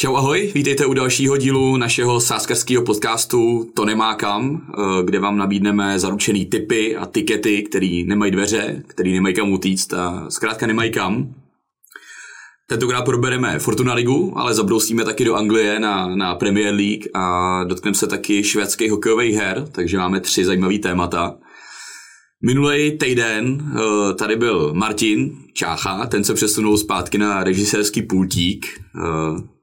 Čau ahoj, vítejte u dalšího dílu našeho sáskarského podcastu To nemá kam, eh, kde vám nabídneme zaručený typy a tikety, který nemají dveře, který nemají kam utíct a zkrátka nemají kam. Tentokrát probereme Fortuna Ligu, ale zabrousíme taky do Anglie na, na Premier League a dotkneme se taky švédských hokejových her, takže máme tři zajímavé témata. Minulý týden eh, tady byl Martin Čácha, ten se přesunul zpátky na režisérský pultík. Eh,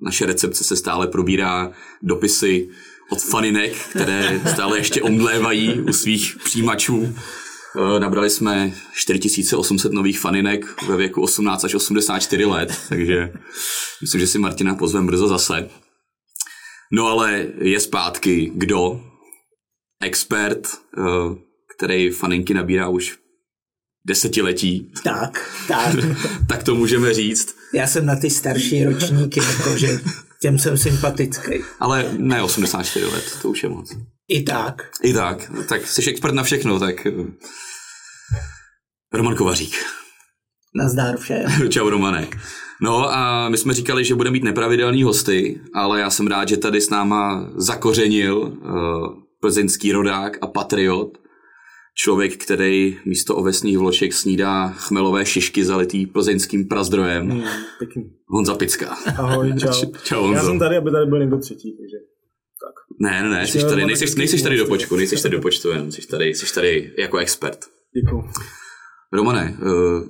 naše recepce se stále probírá dopisy od faninek, které stále ještě omdlévají u svých přijímačů. Eh, nabrali jsme 4800 nových faninek ve věku 18 až 84 let, takže myslím, že si Martina pozvem brzo zase. No ale je zpátky kdo? Expert, který faninky nabírá už desetiletí. Tak, tak. tak to můžeme říct. Já jsem na ty starší ročníky, jakože těm jsem sympatický. Ale ne 84 let, to už je moc. I tak. I tak. Tak jsi expert na všechno, tak eh, Roman Kovařík. Nazdár všem. Čau Romane. No a my jsme říkali, že budeme mít nepravidelný hosty, ale já jsem rád, že tady s náma zakořenil uh, plzeňský rodák a patriot člověk, který místo ovesných vloček snídá chmelové šišky zalitý plzeňským prazdrojem. Hmm, pěkný. Honza Picka. Ahoj, čau. čau Honzo. Já jsem tady, aby tady byl někdo třetí, takže tak. Ne, ne, ne, jsi tady, nejseš, nejseš tady do počku, nejseš tady do počtu, jen jsi tady, jsi tady jako expert. Děkuji. Romane, uh,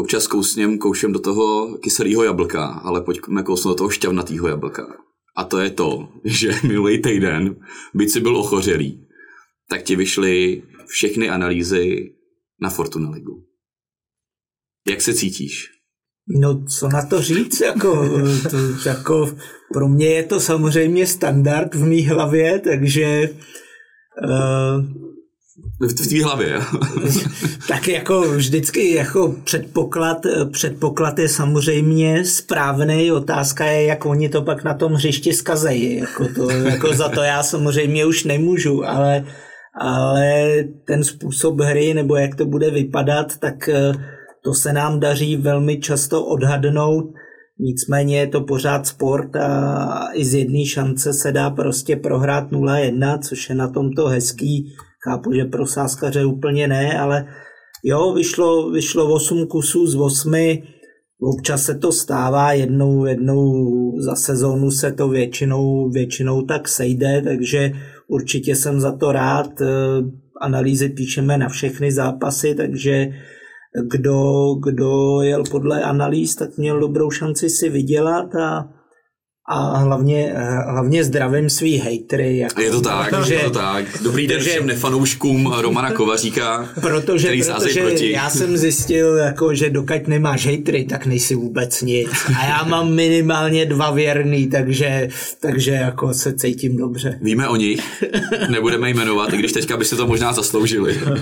občas kousněm, koušem do toho kyselého jablka, ale pojďme kousnout do toho šťavnatého jablka. A to je to, že minulý týden, byť si byl ochořelý, tak ti vyšly všechny analýzy na Fortuna Ligu. Jak se cítíš? No, co na to říct? Jako, to, jako, pro mě je to samozřejmě standard v mý hlavě, takže uh, v té hlavě. tak jako vždycky jako předpoklad, předpoklad je samozřejmě správný. Otázka je, jak oni to pak na tom hřišti zkazejí. Jako, to, jako za to já samozřejmě už nemůžu, ale ale ten způsob hry nebo jak to bude vypadat, tak eh, to se nám daří velmi často odhadnout. Nicméně je to pořád sport a i z jedné šance se dá prostě prohrát 0-1, což je na tomto hezký. Chápu, že pro sáskaře úplně ne, ale jo, vyšlo, vyšlo 8 kusů z 8. Občas se to stává, jednou, jednou za sezónu se to většinou, většinou tak sejde, takže Určitě jsem za to rád. Eh, analýzy píšeme na všechny zápasy, takže kdo, kdo jel podle analýz, tak měl dobrou šanci si vydělat a a hlavně, hlavně zdravím svý hejtry. Jako, je to tak, protože, je to tak. Dobrý den všem nefanouškům Romana Kovaříka, protože, který protože proti. já jsem zjistil, jako, že dokud nemáš hejtry, tak nejsi vůbec nic. A já mám minimálně dva věrný, takže, takže jako se cítím dobře. Víme o nich, nebudeme jmenovat, i když teďka byste to možná zasloužili. uh,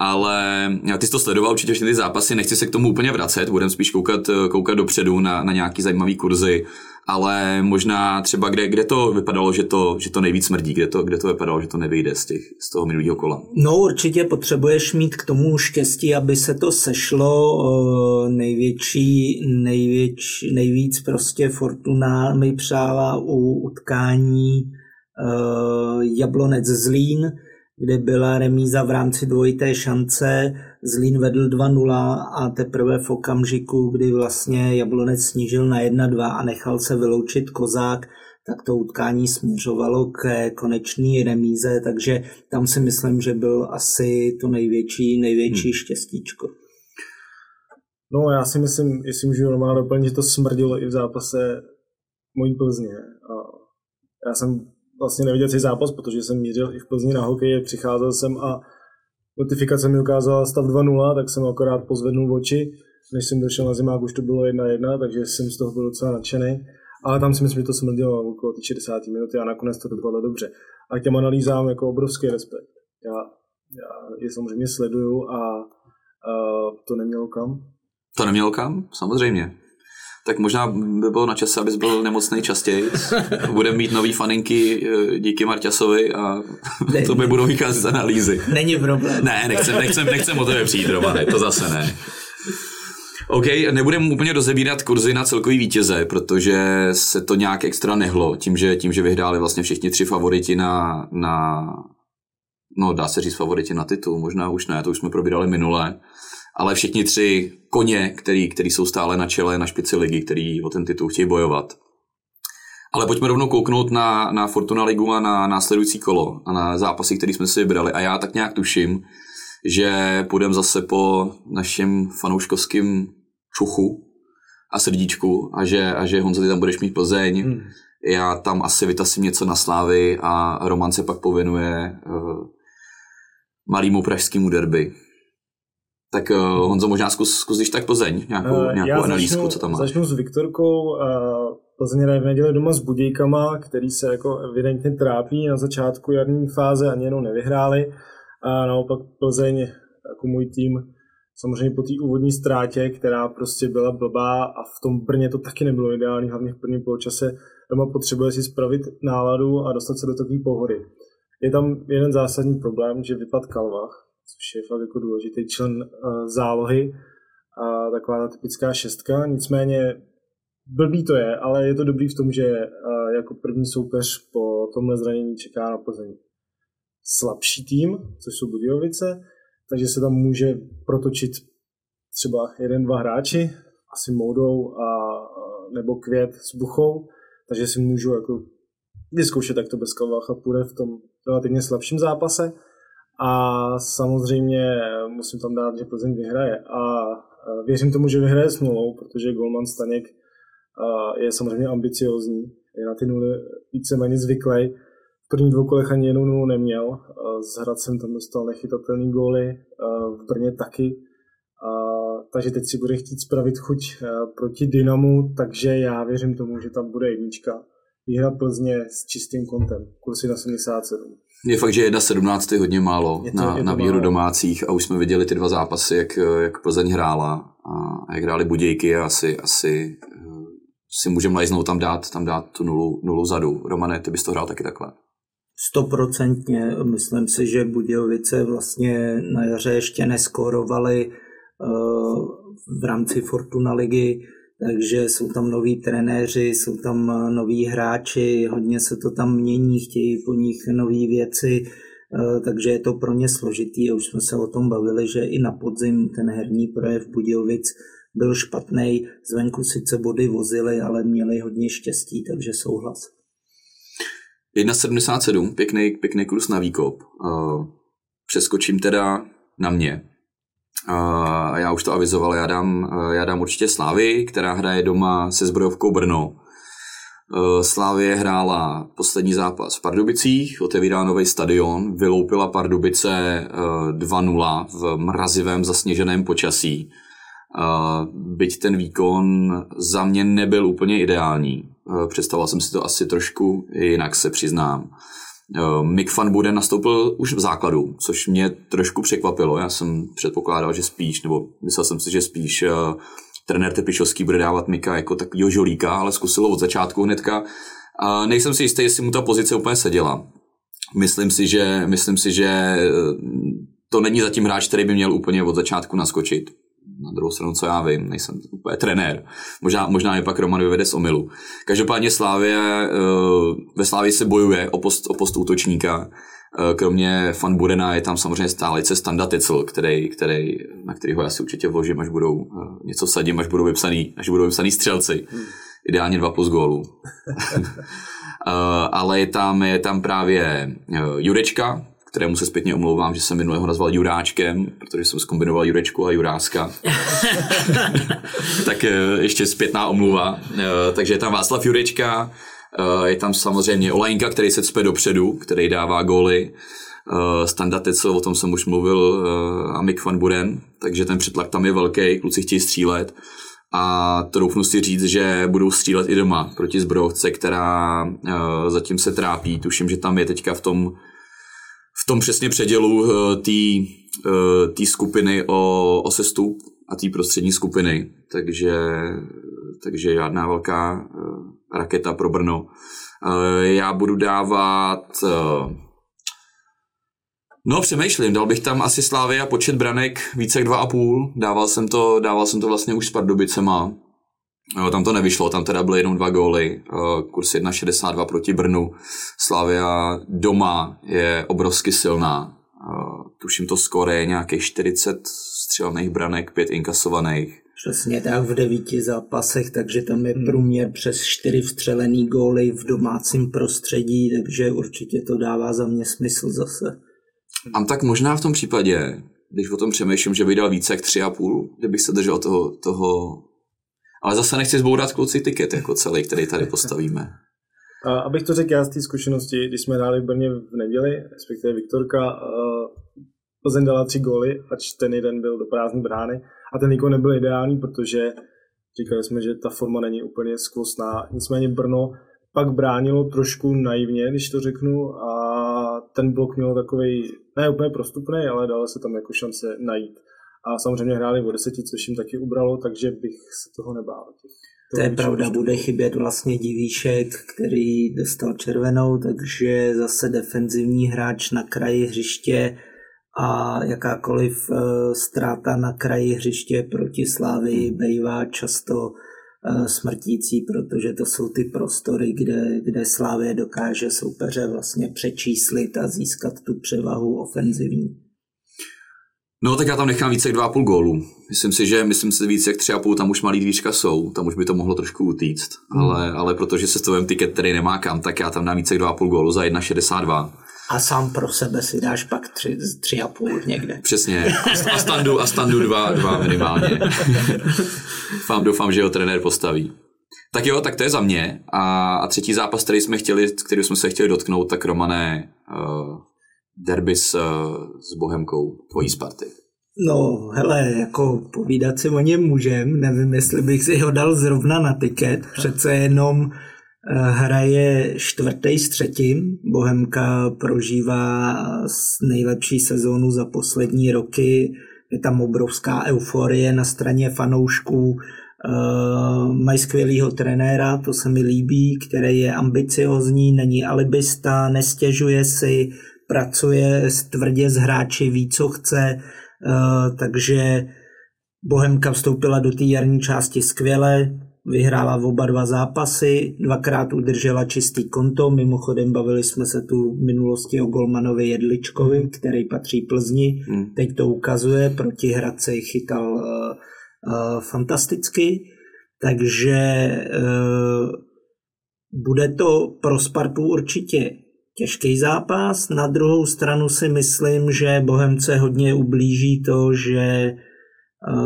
ale ty jsi to sledoval určitě všechny ty zápasy, nechci se k tomu úplně vracet, budeme spíš koukat, koukat dopředu na, na nějaký zajímavý kurzy kauzy, ale možná třeba kde, kde to vypadalo, že to, že to nejvíc smrdí, kde to, kde to vypadalo, že to nevyjde z, těch, z toho minulého kola? No určitě potřebuješ mít k tomu štěstí, aby se to sešlo. Největší, největší, nejvíc prostě Fortuna mi přála u utkání Jablonec Zlín, kde byla remíza v rámci dvojité šance, Zlín vedl 2-0 a teprve v okamžiku, kdy vlastně Jablonec snížil na 1-2 a nechal se vyloučit Kozák, tak to utkání směřovalo k konečné remíze, takže tam si myslím, že byl asi to největší, největší hmm. štěstíčko. No já si myslím, jestli můžu normálně doplnit, že to smrdilo i v zápase mojí Plzně. A já jsem vlastně neviděl celý zápas, protože jsem mířil i v Plzni na hokej, přicházel jsem a notifikace mi ukázala stav 2-0, tak jsem akorát pozvednul oči. Než jsem došel na zimák, už to bylo 1-1, takže jsem z toho byl docela nadšený. Ale tam si myslím, že to smrdilo okolo 60 minuty a nakonec to dopadlo dobře. A k těm analýzám jako obrovský respekt. Já, já je samozřejmě sleduju a, a to nemělo kam. To nemělo kam? Samozřejmě tak možná by bylo na čase, abys byl nemocný častěji. Budeme mít nový faninky eh, díky Marťasovi a ne, to by budou vycházet z analýzy. Není problém. Ne, nechcem, nechcem, nechcem o tebe přijít, Romane, to zase ne. OK, nebudeme úplně rozebírat kurzy na celkový vítěze, protože se to nějak extra nehlo, tím, že, tím, že vyhráli vlastně všichni tři favoriti na, na no dá se říct favoriti na titul, možná už ne, to už jsme probírali minule, ale všichni tři koně, který, který jsou stále na čele, na špici ligy, který o ten titul chtějí bojovat. Ale pojďme rovnou kouknout na, na Fortuna Ligu a na následující kolo a na zápasy, které jsme si vybrali. A já tak nějak tuším, že půjdeme zase po našem fanouškovském čuchu a srdíčku a že, a že Honzo, ty tam budeš mít Plzeň, hmm. já tam asi vytasím něco na Slávy a Roman se pak povinuje uh, malýmu pražskému derby. Tak uh, Honzo, možná zkus, zkus když tak Plzeň, nějakou, uh, nějakou analýzku, co tam má. Začnu s Viktorkou. Uh, Plzeň v neděli doma s Budějkama, který se jako evidentně trápí na začátku jarní fáze, ani jenom nevyhráli. A naopak Plzeň, jako můj tým, samozřejmě po té úvodní ztrátě, která prostě byla blbá a v tom Brně to taky nebylo ideální, hlavně v prvním poločase, doma potřebuje si spravit náladu a dostat se do takové pohody. Je tam jeden zásadní problém, že vypad Kalvach, což je fakt jako důležitý člen uh, zálohy, a taková ta typická šestka, nicméně blbý to je, ale je to dobrý v tom, že uh, jako první soupeř po tomhle zranění čeká na Plzeň slabší tým, což jsou Budějovice, takže se tam může protočit třeba jeden, dva hráči, asi Moudou a, nebo Květ s Buchou, takže si můžu jako vyzkoušet, jak to bez Kalvácha půjde v tom relativně slabším zápase. A samozřejmě musím tam dát, že Plzeň vyhraje. A věřím tomu, že vyhraje s nulou, protože Golman Staněk je samozřejmě ambiciozní, je na ty nuly víceméně zvyklý prvních dvou kolech ani jednou nulu neměl. S Hradcem tam dostal nechytatelný góly, v Brně taky. Takže teď si bude chtít spravit chuť proti Dynamu, takže já věřím tomu, že tam bude jednička. Výhra Plzně s čistým kontem, kursy na 77. Je fakt, že 1.17 je hodně málo je to, na, je to na výhru málo. domácích a už jsme viděli ty dva zápasy, jak, jak Plzeň hrála a jak hráli Budějky a asi, asi eh, si můžeme lajznout tam dát, tam dát tu nulu, nulu zadu. Romane, ty bys to hrál taky takhle? Stoprocentně. Myslím si, že Budějovice vlastně na jaře ještě neskórovali uh, v rámci Fortuna ligy, takže jsou tam noví trenéři, jsou tam noví hráči, hodně se to tam mění, chtějí po nich nové věci, uh, takže je to pro ně složitý už jsme se o tom bavili, že i na podzim ten herní projev Budějovic byl špatný, zvenku sice body vozili, ale měli hodně štěstí, takže souhlas. 1,77, pěkný, pěkný kurz na výkop. Přeskočím teda na mě. Já už to avizoval, já dám, já dám určitě Slávy, která hraje doma se zbrojovkou Brno. Slávě hrála poslední zápas v Pardubicích, otevírá nový stadion, vyloupila Pardubice 2-0 v mrazivém zasněženém počasí. Byť ten výkon za mě nebyl úplně ideální. Eh, představoval jsem si to asi trošku jinak, se přiznám. Eh, Mick van Buren nastoupil už v základu, což mě trošku překvapilo. Já jsem předpokládal, že spíš, nebo myslel jsem si, že spíš uh, trenér Tepišovský bude dávat Mika jako takovýho žolíka, ale zkusilo od začátku hnedka. Uh, nejsem si jistý, jestli mu ta pozice úplně seděla. Myslím si, že, myslím si, že to není zatím hráč, který by měl úplně od začátku naskočit na druhou stranu, co já vím, nejsem úplně trenér. Možná, možná je pak Roman vyvede z omilu. Každopádně Slávě, eh, ve Slávě se bojuje o post, o post útočníka. Eh, kromě Fan Burena je tam samozřejmě stálice Standa Tecl, který, který, na kterého já si určitě vložím, až budou eh, něco sadím, až budou vypsaný, až budou vypsaný střelci. Hmm. Ideálně dva plus gólu. ale je tam, je tam právě Jurečka, kterému se zpětně omlouvám, že jsem minulého nazval Juráčkem, protože jsem zkombinoval Jurečku a Juráska. tak eh, ještě zpětná omluva. Eh, takže je tam Václav Jurečka, eh, je tam samozřejmě Olajnka, který se cpe dopředu, který dává góly. Standa o tom jsem už mluvil, a Mick van Buren, takže ten přetlak tam je velký, kluci chtějí střílet. A to doufnu si říct, že budou střílet i doma proti zbrojovce, která zatím se trápí. Tuším, že tam je teďka v tom v tom přesně předělu eh, té uh, skupiny o, o sestup a té prostřední skupiny. Takže, takže žádná velká uh, raketa pro Brno. Já budu dávat No, přemýšlím, dal bych tam asi Slávy a počet branek více jak 2,5. Dával jsem to, dával jsem to vlastně už s Pardubicema. Tam to nevyšlo, tam teda byly jenom dva góly. Kurs 1,62 proti Brnu. Slavia doma je obrovsky silná. Tuším to skore je nějakých 40 střelných branek, pět inkasovaných. Přesně tak v devíti zápasech, takže tam je hmm. průměr přes čtyři vstřelený góly v domácím prostředí, takže určitě to dává za mě smysl zase. A tak možná v tom případě, když o tom přemýšlím, že by dal více jak tři a půl, kdybych se držel toho, toho... Ale zase nechci zbourat kluci tiket jako celý, který tady postavíme. A abych to řekl já z té zkušenosti, když jsme hráli v Brně v neděli, respektive Viktorka, Plzeň dala tři góly, ač ten jeden byl do prázdné brány a ten výkon nebyl ideální, protože říkali jsme, že ta forma není úplně skvostná. Nicméně Brno pak bránilo trošku naivně, když to řeknu, a ten blok měl takový, ne úplně prostupný, ale dalo se tam jako šance najít. A samozřejmě hráli o deseti, což jim taky ubralo, takže bych se toho nebál. To je pravda, bude chybět vlastně Divíšek, který dostal červenou, takže zase defenzivní hráč na kraji hřiště a jakákoliv uh, ztráta na kraji hřiště proti Slávii bývá často uh, smrtící, protože to jsou ty prostory, kde, kde Slávie dokáže soupeře vlastně přečíslit a získat tu převahu ofenzivní. No tak já tam nechám více jak 2,5 gólu. Myslím si, že myslím si více jak 3,5 tam už malý dvířka jsou, tam už by to mohlo trošku utíct. Hmm. Ale, ale protože se s tiket, který nemá kam, tak já tam dám více jak 2,5 gólu za 1,62 a sám pro sebe si dáš pak tři, tři a půl někde. Přesně. A standu, a standu dva, dva minimálně. doufám, doufám, že ho trenér postaví. Tak jo, tak to je za mě. A, a třetí zápas, který jsme chtěli, který jsme se chtěli dotknout, tak Romané uh, derby s, uh, s Bohemkou, tvojí Sparty. No, hele, jako povídat si o něm můžem, nevím, jestli bych si ho dal zrovna na tiket, přece jenom Eh, hraje čtvrtý s třetím. Bohemka prožívá nejlepší sezónu za poslední roky. Je tam obrovská euforie na straně fanoušků. Uh, mají skvělého trenéra, to se mi líbí, který je ambiciozní, není alibista, nestěžuje si, pracuje tvrdě s hráči, ví, co chce, uh, takže Bohemka vstoupila do té jarní části skvěle, vyhrála v oba dva zápasy, dvakrát udržela čistý konto, mimochodem bavili jsme se tu v minulosti o Golmanovi Jedličkovi, který patří Plzni, hmm. teď to ukazuje, proti Hradce chytal uh, uh, fantasticky, takže uh, bude to pro Spartu určitě těžký zápas, na druhou stranu si myslím, že Bohemce hodně ublíží to, že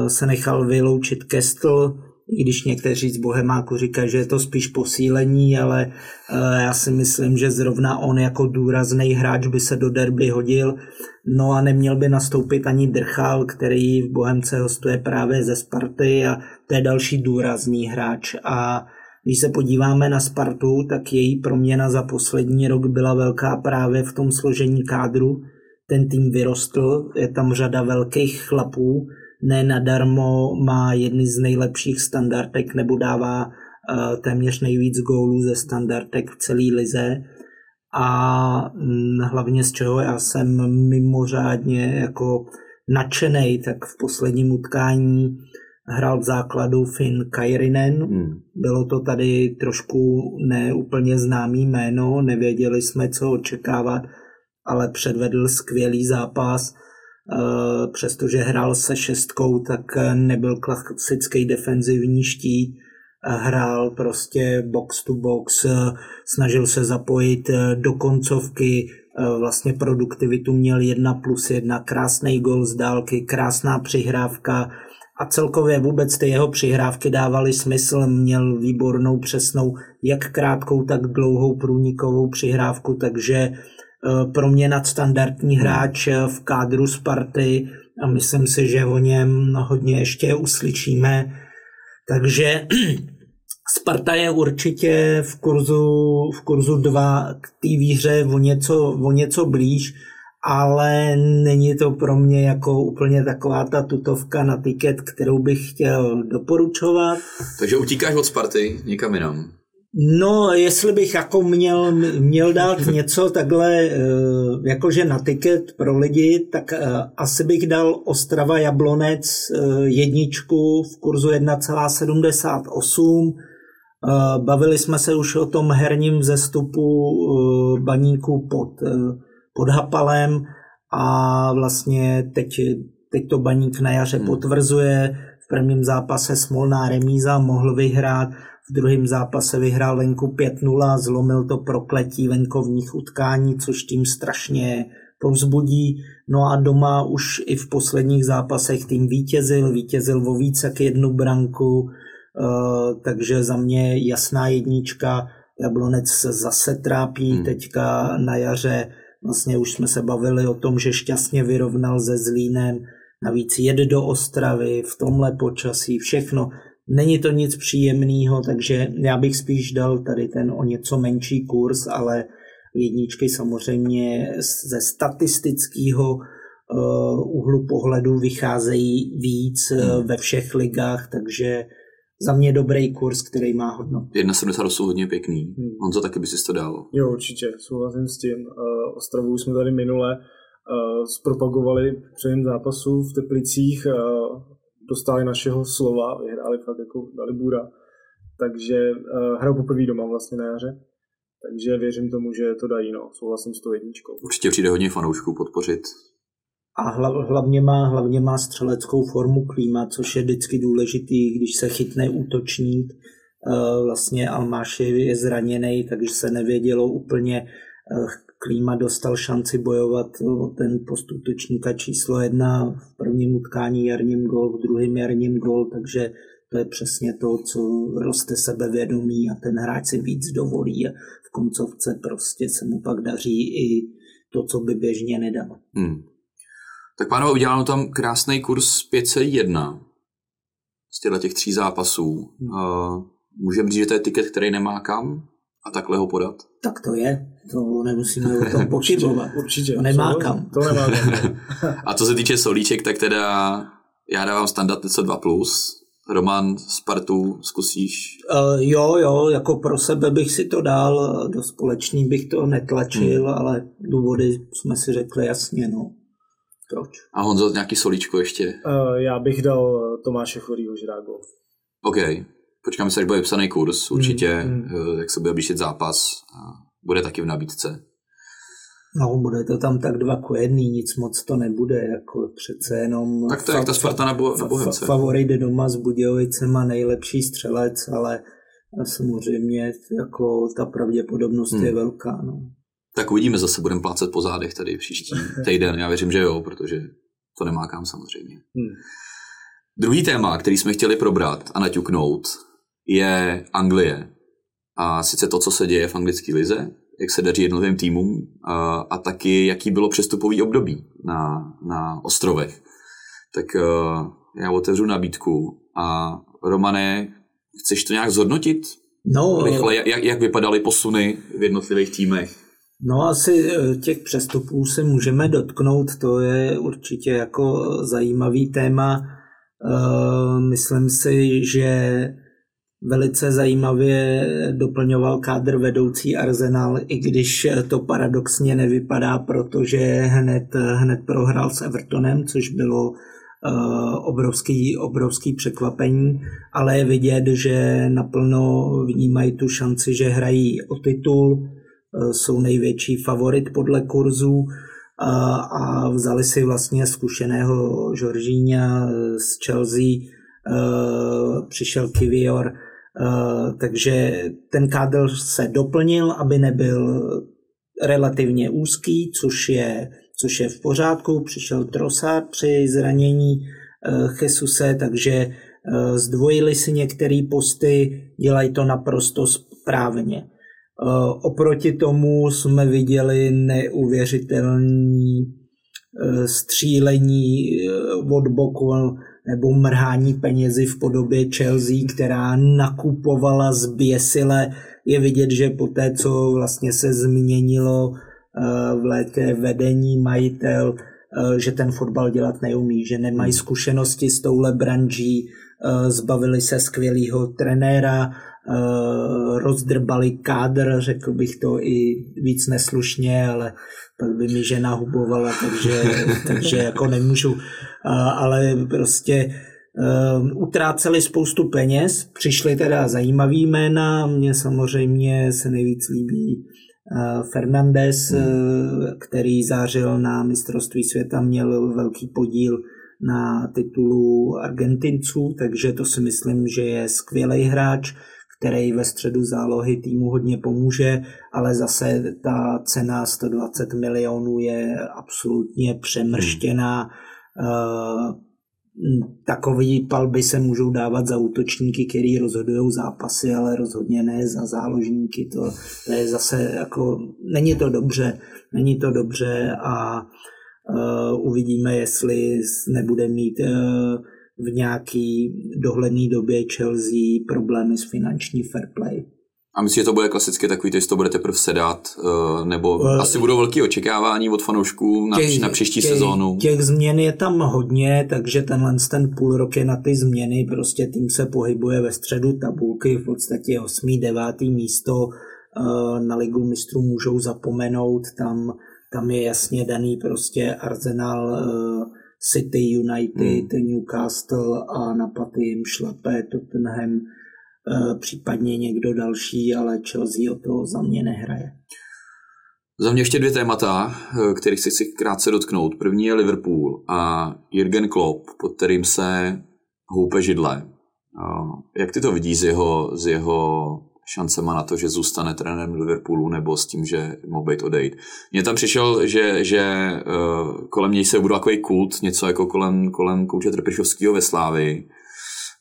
se nechal vyloučit Kestl, i když někteří z Bohemáku říkají, že je to spíš posílení, ale eh, já si myslím, že zrovna on jako důrazný hráč by se do derby hodil. No a neměl by nastoupit ani Drchal, který v Bohemce hostuje právě ze Sparty a to je další důrazný hráč. A když se podíváme na Spartu, tak její proměna za poslední rok byla velká právě v tom složení kádru. Ten tým vyrostl, je tam řada velkých chlapů, ne nadarmo má jedny z nejlepších standardek nebo dává uh, téměř nejvíc gólů ze standardek v celé lize a hm, hlavně z čeho já jsem mimořádně jako nadšený, tak v posledním utkání hrál v základu Finn Kairinen. Hmm. Bylo to tady trošku neúplně známý jméno, nevěděli jsme, co očekávat, ale předvedl skvělý zápas Eh, přestože hrál se šestkou, tak eh, nebyl klasický defenzivní štít, hrál prostě box to box, eh, snažil se zapojit do koncovky, vlastně produktivitu měl jedna plus jedna, krásný gol z dálky, krásná přihrávka a celkově vůbec ty jeho přihrávky dávaly smysl, měl výbornou přesnou jak krátkou, tak dlouhou průnikovou přihrávku, takže Eh, pro mě nadstandardní hmm. hráč eh, v kádru Sparty a myslím si, že o něm hodně ještě uslyšíme. Takže Sparta je určitě v kurzu, v kurzu 2 k té výhře o něco, o něco blíž, ale není to pro mě jako úplně taková ta tutovka na tiket, kterou bych chtěl doporučovat. Takže utíkáš od Sparty někam jinam? No, jestli bych jako měl, měl dát něco takhle, eh, jakože na tiket pro lidi, tak eh, asi bych dal Ostrava Jablonec eh, jedničku v kurzu 1,78. Bavili jsme se už o tom herním zestupu baníku pod, pod Hapalem a vlastně teď, teď to baník na jaře hmm. potvrzuje. V prvním zápase Smolná remíza mohl vyhrát v druhém zápase vyhrál venku 5-0, zlomil to prokletí venkovních utkání, což tým strašně povzbudí. No a doma už i v posledních zápasech tým vítězil, vítězil o více jak jednu branku, eh, takže za mě jasná jednička. Jablonec se zase trápí hmm. teďka na jaře. Vlastně už jsme se bavili o tom, že šťastně vyrovnal se Zlínem, navíc jed do Ostravy v tomhle počasí, všechno. Není to nic příjemného, takže já bych spíš dal tady ten o něco menší kurz, ale jedničky samozřejmě ze statistického uh, úhlu pohledu vycházejí víc uh, hmm. ve všech ligách, takže za mě dobrý kurz, který má hodnotu. 1,78 hodně pěkný. Hmm. Honzo, taky by si to dal. Jo, určitě, souhlasím s tím. Uh, Ostravu jsme tady minule uh, zpropagovali při zápasu v Teplicích. Uh, dostali našeho slova, vyhráli fakt jako dali bůra. Takže uh, hrajou poprvé doma vlastně na jaře. Takže věřím tomu, že to dají, no. Souhlasím s tou jedničkou. Určitě přijde hodně fanoušků podpořit. A hlavně má, hlavně má střeleckou formu klíma, což je vždycky důležitý, když se chytne útočník. Uh, vlastně Almáš je zraněný, takže se nevědělo úplně, uh, Klíma dostal šanci bojovat o ten postup točníka číslo jedna v prvním utkání jarním gol, v druhém jarním gol, takže to je přesně to, co roste sebevědomí a ten hráč si víc dovolí a v koncovce prostě se mu pak daří i to, co by běžně nedal. Hmm. Tak pánové, uděláno tam krásný kurz 501 z těchto těch tří zápasů. Hmm. Uh, můžeme říct, že to je tiket, který nemá kam? a takhle ho podat? Tak to je, to nemusíme o tom pochybovat. určitě, nemá kam. To nemá kam. a co se týče solíček, tak teda já dávám standard něco 2+. Plus. Roman, Spartu, zkusíš? Uh, jo, jo, jako pro sebe bych si to dal, do společný bych to netlačil, hmm. ale důvody jsme si řekli jasně, no. Proč? A Honzo, nějaký solíčko ještě? Uh, já bych dal Tomáše Chorýho Žrágo. OK. Počkáme se, až bude vypsaný kurz, určitě, mm, mm. jak se bude blížit zápas, bude taky v nabídce. No, bude to tam tak dva ku jedný, nic moc to nebude, jako přece jenom... Tak to je jak ta Sparta na, bo- na Bohemce. Favorit jde doma s Budějovicema, nejlepší střelec, ale samozřejmě jako ta pravděpodobnost hmm. je velká, no. Tak uvidíme, zase budeme plácet po zádech tady příští týden, já věřím, že jo, protože to nemá kam samozřejmě. Hmm. Druhý téma, který jsme chtěli probrat a naťuknout, je Anglie. A sice to, co se děje v anglické lize, jak se daří jednotlivým týmům a, a taky, jaký bylo přestupový období na, na ostrovech. Tak uh, já otevřu nabídku a Romane, chceš to nějak zhodnotit? No, Rychle, jak, jak vypadaly posuny v jednotlivých týmech? No asi e, těch přestupů se můžeme dotknout, to je určitě jako zajímavý téma. Uh, myslím si, že velice zajímavě doplňoval kádr vedoucí Arsenal, i když to paradoxně nevypadá, protože hned, hned prohrál s Evertonem, což bylo uh, obrovský, obrovský překvapení, ale je vidět, že naplno vnímají tu šanci, že hrají o titul, jsou největší favorit podle kurzu uh, a vzali si vlastně zkušeného Žoržíňa z Chelsea, přišel Kivior, Eh, takže ten kádr se doplnil, aby nebyl relativně úzký, což je, což je v pořádku. Přišel Trossard při zranění Jesuse, takže zdvojili si některé posty, dělají to naprosto správně. Oproti tomu jsme viděli neuvěřitelný střílení od boku nebo mrhání penězi v podobě Chelsea, která nakupovala zběsile. Je vidět, že po té, co vlastně se změnilo eh, v létě vedení majitel, eh, že ten fotbal dělat neumí, že nemají hmm. zkušenosti s touhle branží, eh, zbavili se skvělého trenéra, rozdrbali kádr, řekl bych to i víc neslušně, ale pak by mi žena hubovala, takže, takže jako nemůžu, ale prostě utráceli spoustu peněz, přišly teda zajímavý jména, mně samozřejmě se nejvíc líbí Fernandez, hmm. který zářil na mistrovství světa, měl velký podíl na titulu Argentinců, takže to si myslím, že je skvělý hráč, který ve středu zálohy týmu hodně pomůže, ale zase ta cena 120 milionů je absolutně přemrštěná. Hmm. Takový palby se můžou dávat za útočníky, který rozhodují zápasy, ale rozhodně ne za záložníky. To, to je zase jako, není to dobře, není to dobře a Uh, uvidíme, jestli nebude mít uh, v nějaký dohledné době Chelsea problémy s finanční fair play. A myslím, že to bude klasicky takový, že to bude teprve sedat, uh, nebo uh, asi budou velké očekávání od fanoušků na, těch, na příští těch, sezónu. Těch změn je tam hodně, takže tenhle ten půl rok je na ty změny, prostě tým se pohybuje ve středu tabulky, v podstatě 8. 9. místo na ligu mistrů můžou zapomenout, tam tam je jasně daný prostě Arsenal, eh, City United, hmm. Newcastle a na paty jim šlape Tottenham, eh, případně někdo další, ale Chelsea o to za mě nehraje. Za mě ještě dvě témata, eh, kterých si chci krátce dotknout. První je Liverpool a Jürgen Klopp, pod kterým se houpe židle. Jak ty to vidíš z jeho, z jeho šancema na to, že zůstane trenérem Liverpoolu nebo s tím, že mohl být odejít. Mně tam přišel, že, že uh, kolem něj se budou takový kult, něco jako kolem, kolem kouče Trpišovského ve Slávii.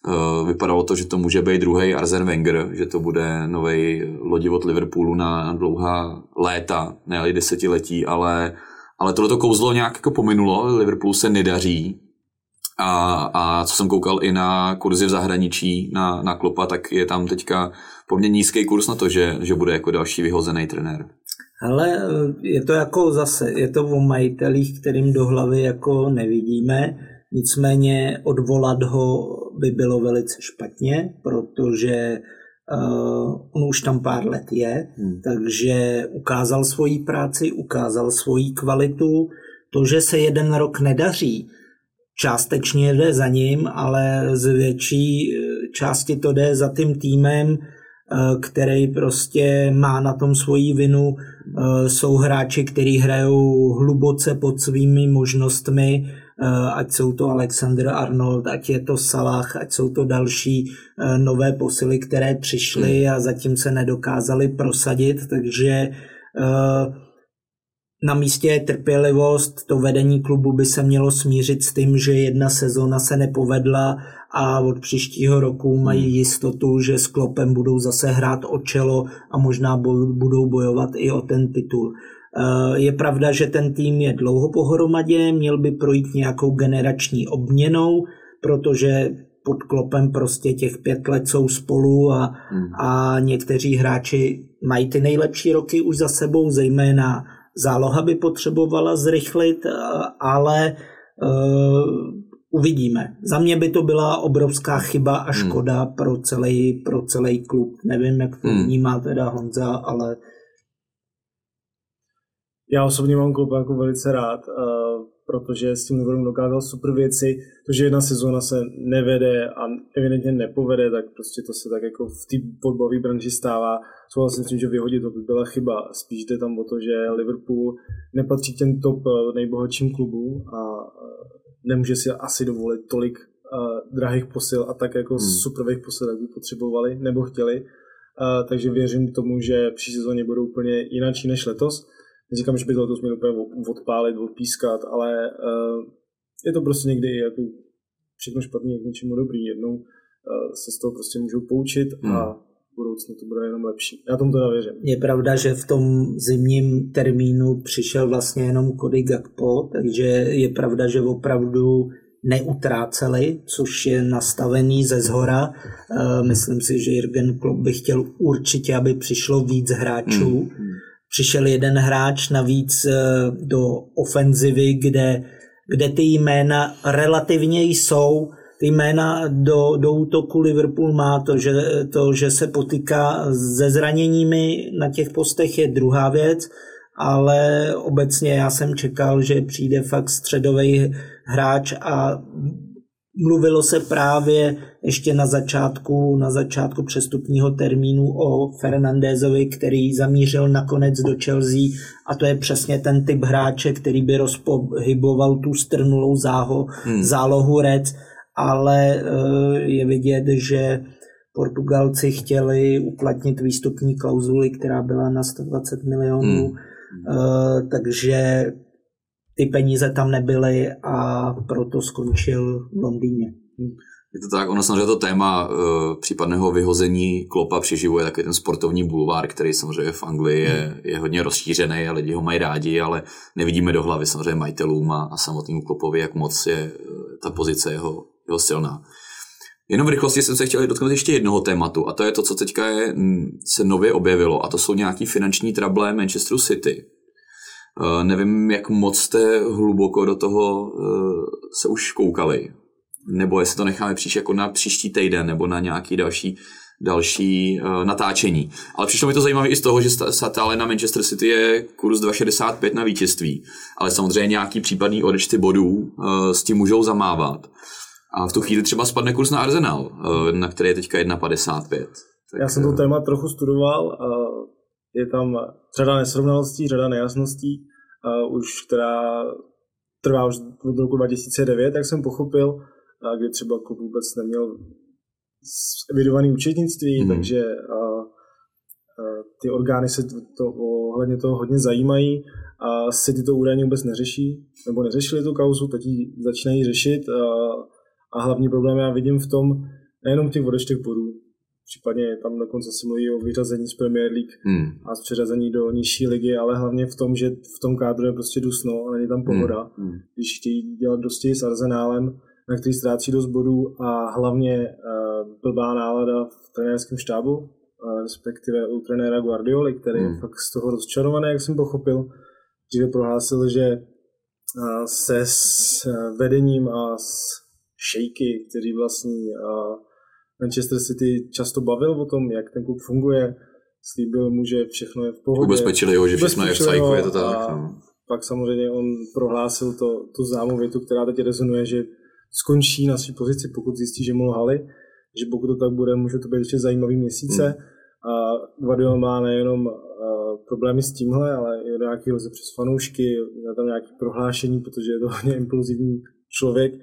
Uh, vypadalo to, že to může být druhý Arzen Wenger, že to bude nový lodivod Liverpoolu na, na dlouhá léta, ne desetiletí, ale, ale tohle to kouzlo nějak jako pominulo, Liverpoolu se nedaří, a, a co jsem koukal i na kurzy v zahraničí na, na Klopa, tak je tam teďka poměrně nízký kurz na to, že, že bude jako další vyhozený trenér. Ale je to jako zase, je to o majitelích, kterým do hlavy jako nevidíme, nicméně odvolat ho by bylo velice špatně, protože uh, on už tam pár let je, hmm. takže ukázal svoji práci, ukázal svoji kvalitu, to, že se jeden rok nedaří, částečně jde za ním, ale z větší eh, části to jde za tím týmem, eh, který prostě má na tom svoji vinu. Eh, jsou hráči, kteří hrajou hluboce pod svými možnostmi, ať jsou to Alexander Arnold, ať je to Salah, ať jsou to další nové posily, které přišly a zatím se nedokázali prosadit, takže na místě je trpělivost, to vedení klubu by se mělo smířit s tím, že jedna sezóna se nepovedla a od příštího roku mají hmm. jistotu, že s Klopem budou zase hrát o čelo a možná budou bojovat i o ten titul. Eh, je pravda, že ten tým je dlouho pohromadě, měl by projít nějakou generační obměnou, protože pod klopem prostě těch pět let jsou spolu a, hmm. a někteří hráči mají ty nejlepší roky už za sebou, zejména záloha by potřebovala zrychlit, ale uh, uvidíme. Za mě by to byla obrovská chyba a hmm. škoda hmm. pro, celý, pro celý klub. Nevím, jak to hmm. vnímá teda Honza, ale já osobně mám klub jako velice rád, uh, protože s tím Liverpoolem dokázal super věci. To, že jedna sezóna se nevede a evidentně nepovede, tak prostě to se tak jako v té fotbalové branži stává. Souhlasím s tím, že vyhodit to by byla chyba. Spíš jde tam o to, že Liverpool nepatří k těm top eh, nejbohatším klubům a eh, nemůže si asi dovolit tolik uh, drahých posil a tak jako hmm. superových posil, jak by potřebovali nebo chtěli. Uh, takže věřím tomu, že příští sezóně budou úplně jináčí než letos. Neříkám, že by to měl úplně odpálit, odpískat, ale uh, je to prostě někdy jako všechno špatný jak něčemu dobrý. Jednou uh, se z toho prostě můžou poučit hmm. a v budoucnu to bude jenom lepší. Já tomu teda věřím. Je pravda, že v tom zimním termínu přišel vlastně jenom Cody Gakpo, takže je pravda, že opravdu neutráceli, což je nastavený ze zhora. Uh, myslím si, že Jürgen Klopp by chtěl určitě, aby přišlo víc hráčů. Hmm přišel jeden hráč navíc eh, do ofenzivy, kde, kde ty jména relativně jsou, ty jména do, do útoku Liverpool má to že, to, že se potýká se zraněními na těch postech je druhá věc, ale obecně já jsem čekal, že přijde fakt středový hráč a mluvilo se právě ještě na začátku, na začátku přestupního termínu o Fernandézovi, který zamířil nakonec do Chelsea a to je přesně ten typ hráče, který by rozpohyboval tu strnulou záho, hmm. zálohu Reds, ale eh, je vidět, že Portugalci chtěli uplatnit výstupní klauzuli, která byla na 120 milionů, hmm. Uh, takže ty peníze tam nebyly a proto skončil v Londýně. Je to tak, ono samozřejmě to téma uh, případného vyhození klopa přiživuje takový ten sportovní bulvár, který samozřejmě v Anglii je, je hodně rozšířený a lidi ho mají rádi, ale nevidíme do hlavy samozřejmě majitelům a, a samotnému klopovi, jak moc je uh, ta pozice jeho, jeho silná. Jenom v rychlosti jsem se chtěl dotknout ještě jednoho tématu a to je to, co teďka je, se nově objevilo a to jsou nějaký finanční trable Manchesteru City. Uh, nevím, jak moc jste hluboko do toho uh, se už koukali, nebo jestli to necháme příště jako na příští týden nebo na nějaký další další uh, natáčení. Ale přišlo mi to zajímavé i z toho, že stále na Manchester City je kurz 2,65 na vítězství, ale samozřejmě nějaký případný odečty bodů uh, s tím můžou zamávat. A v tu chvíli třeba spadne kurz na Arsenal, uh, na který je teďka 1,55. Tak, Já jsem to téma trochu studoval. Uh, je tam řada nesrovnalostí, řada nejasností, uh, už která trvá už od roku 2009, jak jsem pochopil, kdy třeba klub vůbec neměl evidovaný účetnictví, mm. takže a, a, ty orgány se to, ohledně toho hodně zajímají a si ty to údajně vůbec neřeší, nebo neřešili tu kauzu, teď ji začínají řešit a, a hlavní problém já vidím v tom, nejenom těch odečtech bodů, případně tam dokonce se mluví o vyřazení z Premier League hmm. a z přeřazení do nižší ligy, ale hlavně v tom, že v tom kádru je prostě dusno a není tam pohoda. Hmm. hmm. Když chtějí dělat dosti s Arsenálem, na který ztrácí dost bodů a hlavně uh, blbá nálada v trenérském štábu, uh, respektive u trenéra Guardioli, který hmm. je fakt z toho rozčarovaný, jak jsem pochopil. Dříve prohlásil, že uh, se s uh, vedením a s šejky, kteří vlastní uh, Manchester City často bavil o tom, jak ten klub funguje, slíbil mu, že všechno je v pohodě. Ubezpečili ho, že všechno je v cajku, je to tak. A no. pak samozřejmě on prohlásil to, tu známou větu, která teď rezonuje, že skončí na své pozici, pokud zjistí, že mu lhali, že pokud to tak bude, může to být ještě zajímavý měsíce. Hmm. A Guardiola má nejenom uh, problémy s tímhle, ale i nějaký hoze přes fanoušky, má tam nějaké prohlášení, protože je to hodně impulzivní člověk.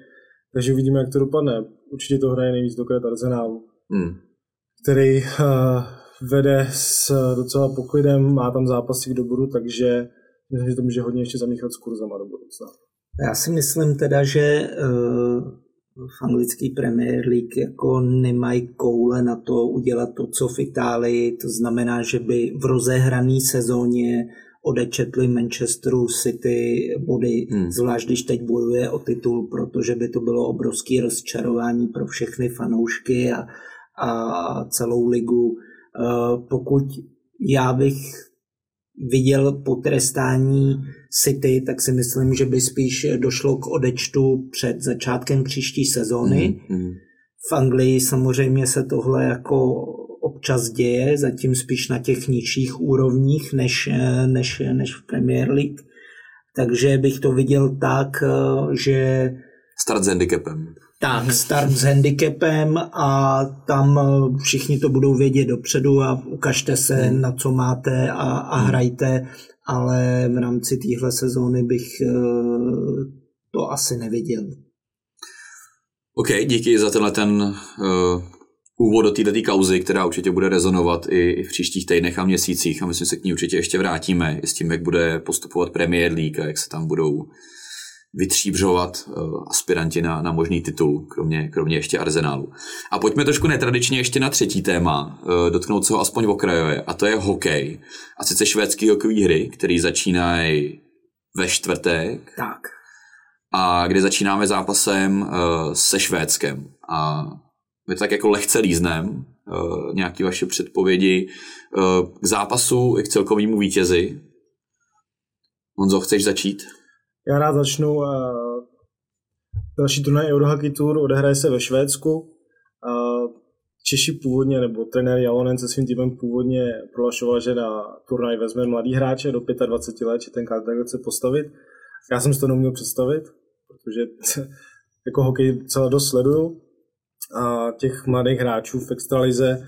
Takže uvidíme, jak to dopadne. Určitě to hraje nejvíc do kret Arsenálu, hmm. který uh, vede s docela poklidem, má tam zápasy k doboru, takže myslím, že to může hodně ještě zamíchat s kurzama do budoucna. Já si myslím teda, že eh, v anglické Premier League jako nemají koule na to udělat to, co v Itálii. To znamená, že by v rozehrané sezóně odečetli Manchesteru City body, hmm. zvlášť když teď bojuje o titul, protože by to bylo obrovské rozčarování pro všechny fanoušky a, a celou ligu. Eh, pokud já bych viděl potrestání City, tak si myslím, že by spíš došlo k odečtu před začátkem příští sezóny. Mm, V Anglii samozřejmě se tohle jako občas děje, zatím spíš na těch nižších úrovních než, než, než v Premier League. Takže bych to viděl tak, že... Start s handicapem. Tak, start s handicapem a tam všichni to budou vědět dopředu a ukažte se, hmm. na co máte a, a hmm. hrajte ale v rámci téhle sezóny bych eh, to asi neviděl. OK, díky za tenhle ten uh, úvod do této kauzy, která určitě bude rezonovat i, i v příštích týdnech a měsících a myslím, že se k ní určitě ještě vrátíme i s tím, jak bude postupovat Premier League a jak se tam budou vytříbřovat uh, aspiranti na, na možný titul, kromě, kromě ještě Arsenálu. A pojďme trošku netradičně ještě na třetí téma, uh, dotknout se ho aspoň v okrajově, a to je hokej. A sice švédský hokejový hry, který začínají ve čtvrtek. Tak. A kde začínáme zápasem uh, se Švédskem. A my tak jako lehce líznem uh, nějaký vaše předpovědi uh, k zápasu i k celkovému vítězi. Honzo, chceš začít? Já rád začnu. další turnaj Eurohockey Tour odehraje se ve Švédsku. Češi původně, nebo trenér Jalonen se svým týmem původně prohlašoval, že na turnaj vezme mladý hráče do 25 let, že ten kádr chce postavit. Já jsem si to neuměl představit, protože jako hokej celé dost sleduju a těch mladých hráčů v extralize,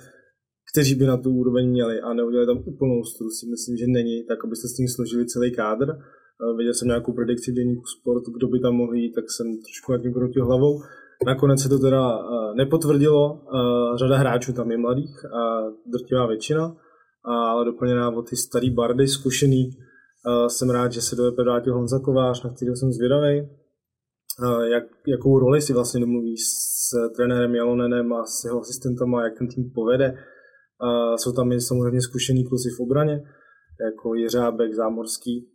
kteří by na tu úroveň měli a neudělali tam úplnou stru, si myslím, že není, tak abyste s tím složili celý kádr. Viděl jsem nějakou predikci v deníku sport, kdo by tam mohl jít, tak jsem trošku nad tím kroutil hlavou. Nakonec se to teda nepotvrdilo, řada hráčů tam je mladých a drtivá většina, ale doplněná o ty starý bardy, zkušený. Jsem rád, že se do EP vrátil Honza Kovář, na kterého jsem zvědavý. Jak, jakou roli si vlastně domluví s trenérem Jalonenem a s jeho asistentama, jak ten tým povede. Jsou tam i samozřejmě zkušený kluci v obraně, jako Jiřábek, Zámorský,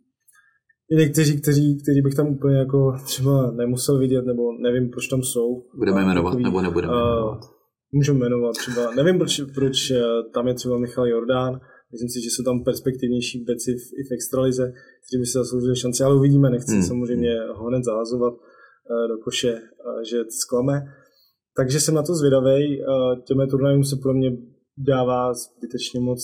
i někteří, kteří, kteří bych tam úplně jako třeba nemusel vidět, nebo nevím, proč tam jsou. Budeme jmenovat, takový, nebo nebudeme jmenovat? můžeme jmenovat třeba, nevím, proč, proč eh, tam je třeba Michal Jordán, myslím si, že jsou tam perspektivnější beci v, i v extralize, kteří by si zasloužili šanci, ale uvidíme, nechci hmm. samozřejmě ho hned zahazovat do koše, uh, že zklame. Takže jsem na to zvědavý. Uh, těmi turnajům se pro mě dává zbytečně moc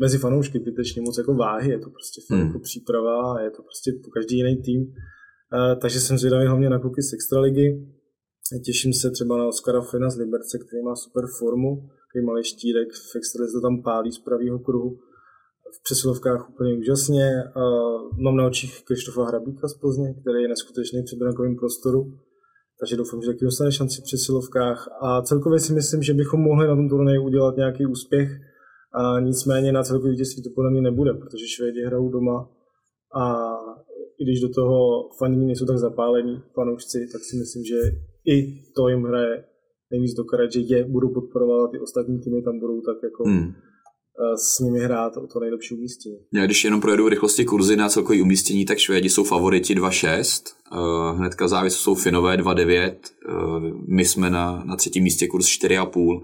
mezi fanoušky zbytečně moc jako váhy, je to prostě hmm. jako příprava a je to prostě po každý jiný tým. Takže jsem zvědavý hlavně na kluky z Extraligy. Těším se třeba na Oskara Flina z Liberce, který má super formu, který malý štírek, v Extralize to tam pálí z pravého kruhu. V přesilovkách úplně úžasně. Mám na očích Krištofa Hrabíka z Plzně, který je neskutečný v předbrankovém prostoru takže doufám, že taky dostane šanci v přesilovkách. A celkově si myslím, že bychom mohli na tom turnaji udělat nějaký úspěch a nicméně na celkový vítězství to podle mě nebude, protože Švédi hrajou doma a i když do toho faní nejsou tak zapálení fanoušci, tak si myslím, že i to jim hraje nejvíc do že je budou podporovat a ty ostatní týmy tam budou tak jako hmm. S nimi hrát o to nejlepší umístění. Já když jenom projedu rychlosti kurzy na celkový umístění, tak Švédi jsou favoriti 2-6, uh, hnedka závěs jsou Finové 2-9, uh, my jsme na, na třetím místě kurz 4,5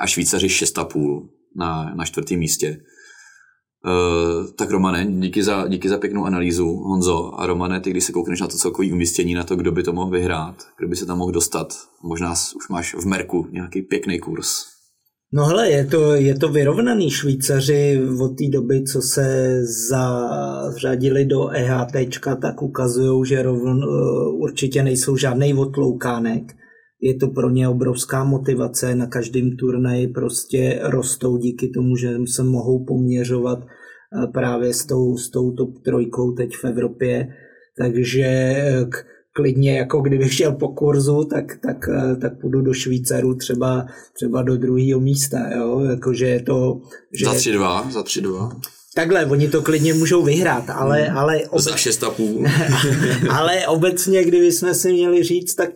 a Švýcaři 6,5 na, na čtvrtém místě. Tak Romane, díky za, díky za pěknou analýzu, Honzo. A Romane, ty když se koukneš na to celkový umístění, na to, kdo by to mohl vyhrát, kdo by se tam mohl dostat, možná už máš v Merku nějaký pěkný kurz. No hele, je to, je to vyrovnaný. Švýcaři od té doby, co se zařadili do EHT, tak ukazují, že rovn, uh, určitě nejsou žádný otloukánek je to pro ně obrovská motivace, na každém turnaji prostě rostou díky tomu, že se mohou poměřovat eh, právě s tou, s tou top trojkou teď v Evropě, takže eh, klidně jako kdybych šel po kurzu, tak, tak, eh, tak půjdu do Švýcarů třeba, třeba do druhého místa, jo? Jako, že je to... Že... Za 3-2, za 3-2. Takhle, oni to klidně můžou vyhrát, ale... Hmm. ale obec... Za 6,5. ale obecně, kdyby jsme si měli říct, tak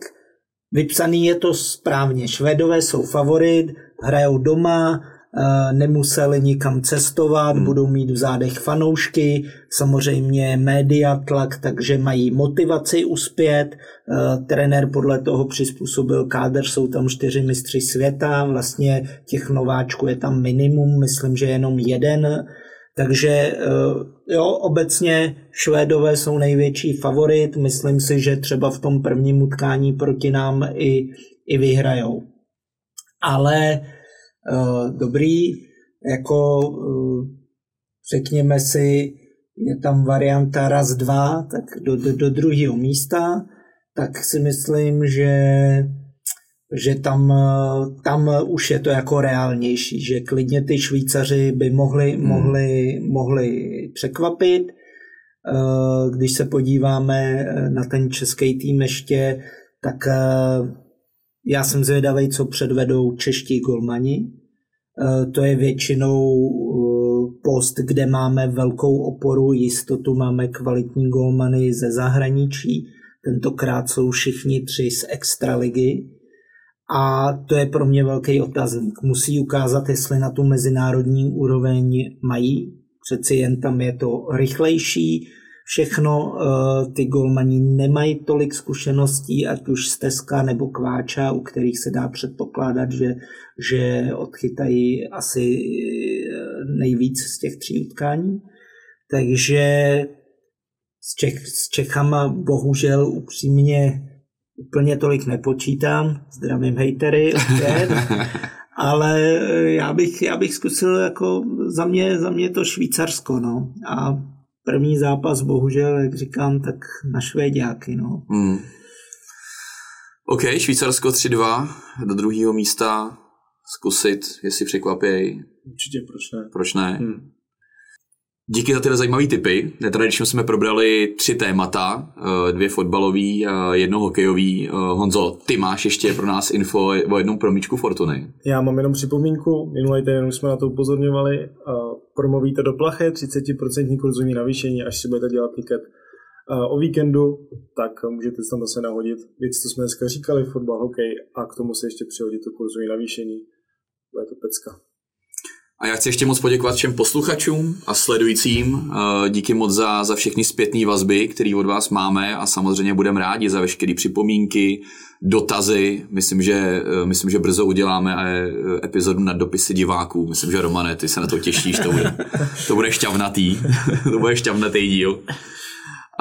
Vypsaný je to správně. Švédové jsou favorit, hrajou doma, nemuseli nikam cestovat, hmm. budou mít v zádech fanoušky, samozřejmě média tlak, takže mají motivaci uspět. Eh, trenér podle toho přizpůsobil kádr, jsou tam čtyři mistři světa, vlastně těch nováčků je tam minimum, myslím, že jenom jeden takže eh, jo, obecně Švédové jsou největší favorit. Myslím si, že třeba v tom prvním utkání proti nám i, i vyhrajou. Ale uh, dobrý, jako uh, řekněme si, je tam varianta raz, dva, tak do, do, do druhého místa, tak si myslím, že že tam, tam už je to jako reálnější, že klidně ty Švýcaři by mohli, hmm. mohli, mohli překvapit. Eh, když se podíváme eh, na ten český tým ještě, tak eh, já jsem zvědavý, co předvedou čeští golmani. To je většinou post, kde máme velkou oporu, jistotu, máme kvalitní golmany ze zahraničí. Tentokrát jsou všichni tři z extraligy a to je pro mě velký otazník. Musí ukázat, jestli na tu mezinárodní úroveň mají. Přeci jen tam je to rychlejší, všechno. Eh, ty golmani nemají tolik zkušeností, ať už z Teska nebo Kváča, u kterých se dá předpokládat, že, že odchytají asi eh, nejvíc z těch tří utkání. Takže s, Čech, s Čechama bohužel upřímně úplně tolik nepočítám, zdravím hejtery opět, ale já bych, já bych zkusil jako za mě, za mě to Švýcarsko, no. A první zápas, bohužel, jak říkám, tak na Švéďáky, no. Hmm. OK, Švýcarsko 3-2 do druhého místa. Zkusit, jestli překvapějí. Určitě, proč ne? Proč ne? Hmm. Díky za tyhle zajímavé typy. Netradičně jsme probrali tři témata, eh, dvě fotbalové a jedno hokejový. Eh, Honzo, ty máš ještě pro nás info o jednom promíčku Fortuny. Já mám jenom připomínku, minulý týden už jsme na to upozorňovali. Promluvíte do plaché 30% kurzovní navýšení, až si budete dělat tiket o víkendu, tak můžete tam zase nahodit věc, co jsme dneska říkali, fotbal, hokej a k tomu se ještě přihodit to kurzové navýšení. Bude to pecka. A já chci ještě moc poděkovat všem posluchačům a sledujícím. Eh, díky moc za, za všechny zpětné vazby, které od vás máme a samozřejmě budeme rádi za veškeré připomínky, dotazy. Myslím, že, eh, myslím, že brzo uděláme eh, epizodu na dopisy diváků. Myslím, že Romane, ty se na to těšíš, to bude, to bude šťavnatý. to bude šťavnatý díl.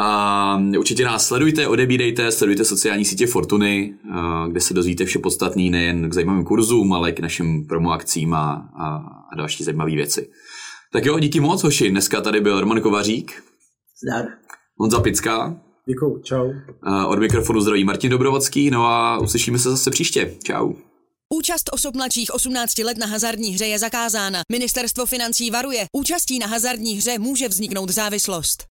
A určitě nás sledujte, odebírejte, sledujte sociální sítě Fortuny, kde se dozvíte vše podstatné nejen k zajímavým kurzům, ale i k našim promoakcím a, a, a další zajímavé věci. Tak jo, díky moc, hoši. Dneska tady byl Roman Kovařík. Zdar. Honza Pická. Děkuju, čau. Od mikrofonu zdraví Martin Dobrovodský, no a uslyšíme se zase příště. Čau. Účast osob mladších 18 let na hazardní hře je zakázána. Ministerstvo financí varuje. Účastí na hazardní hře může vzniknout závislost.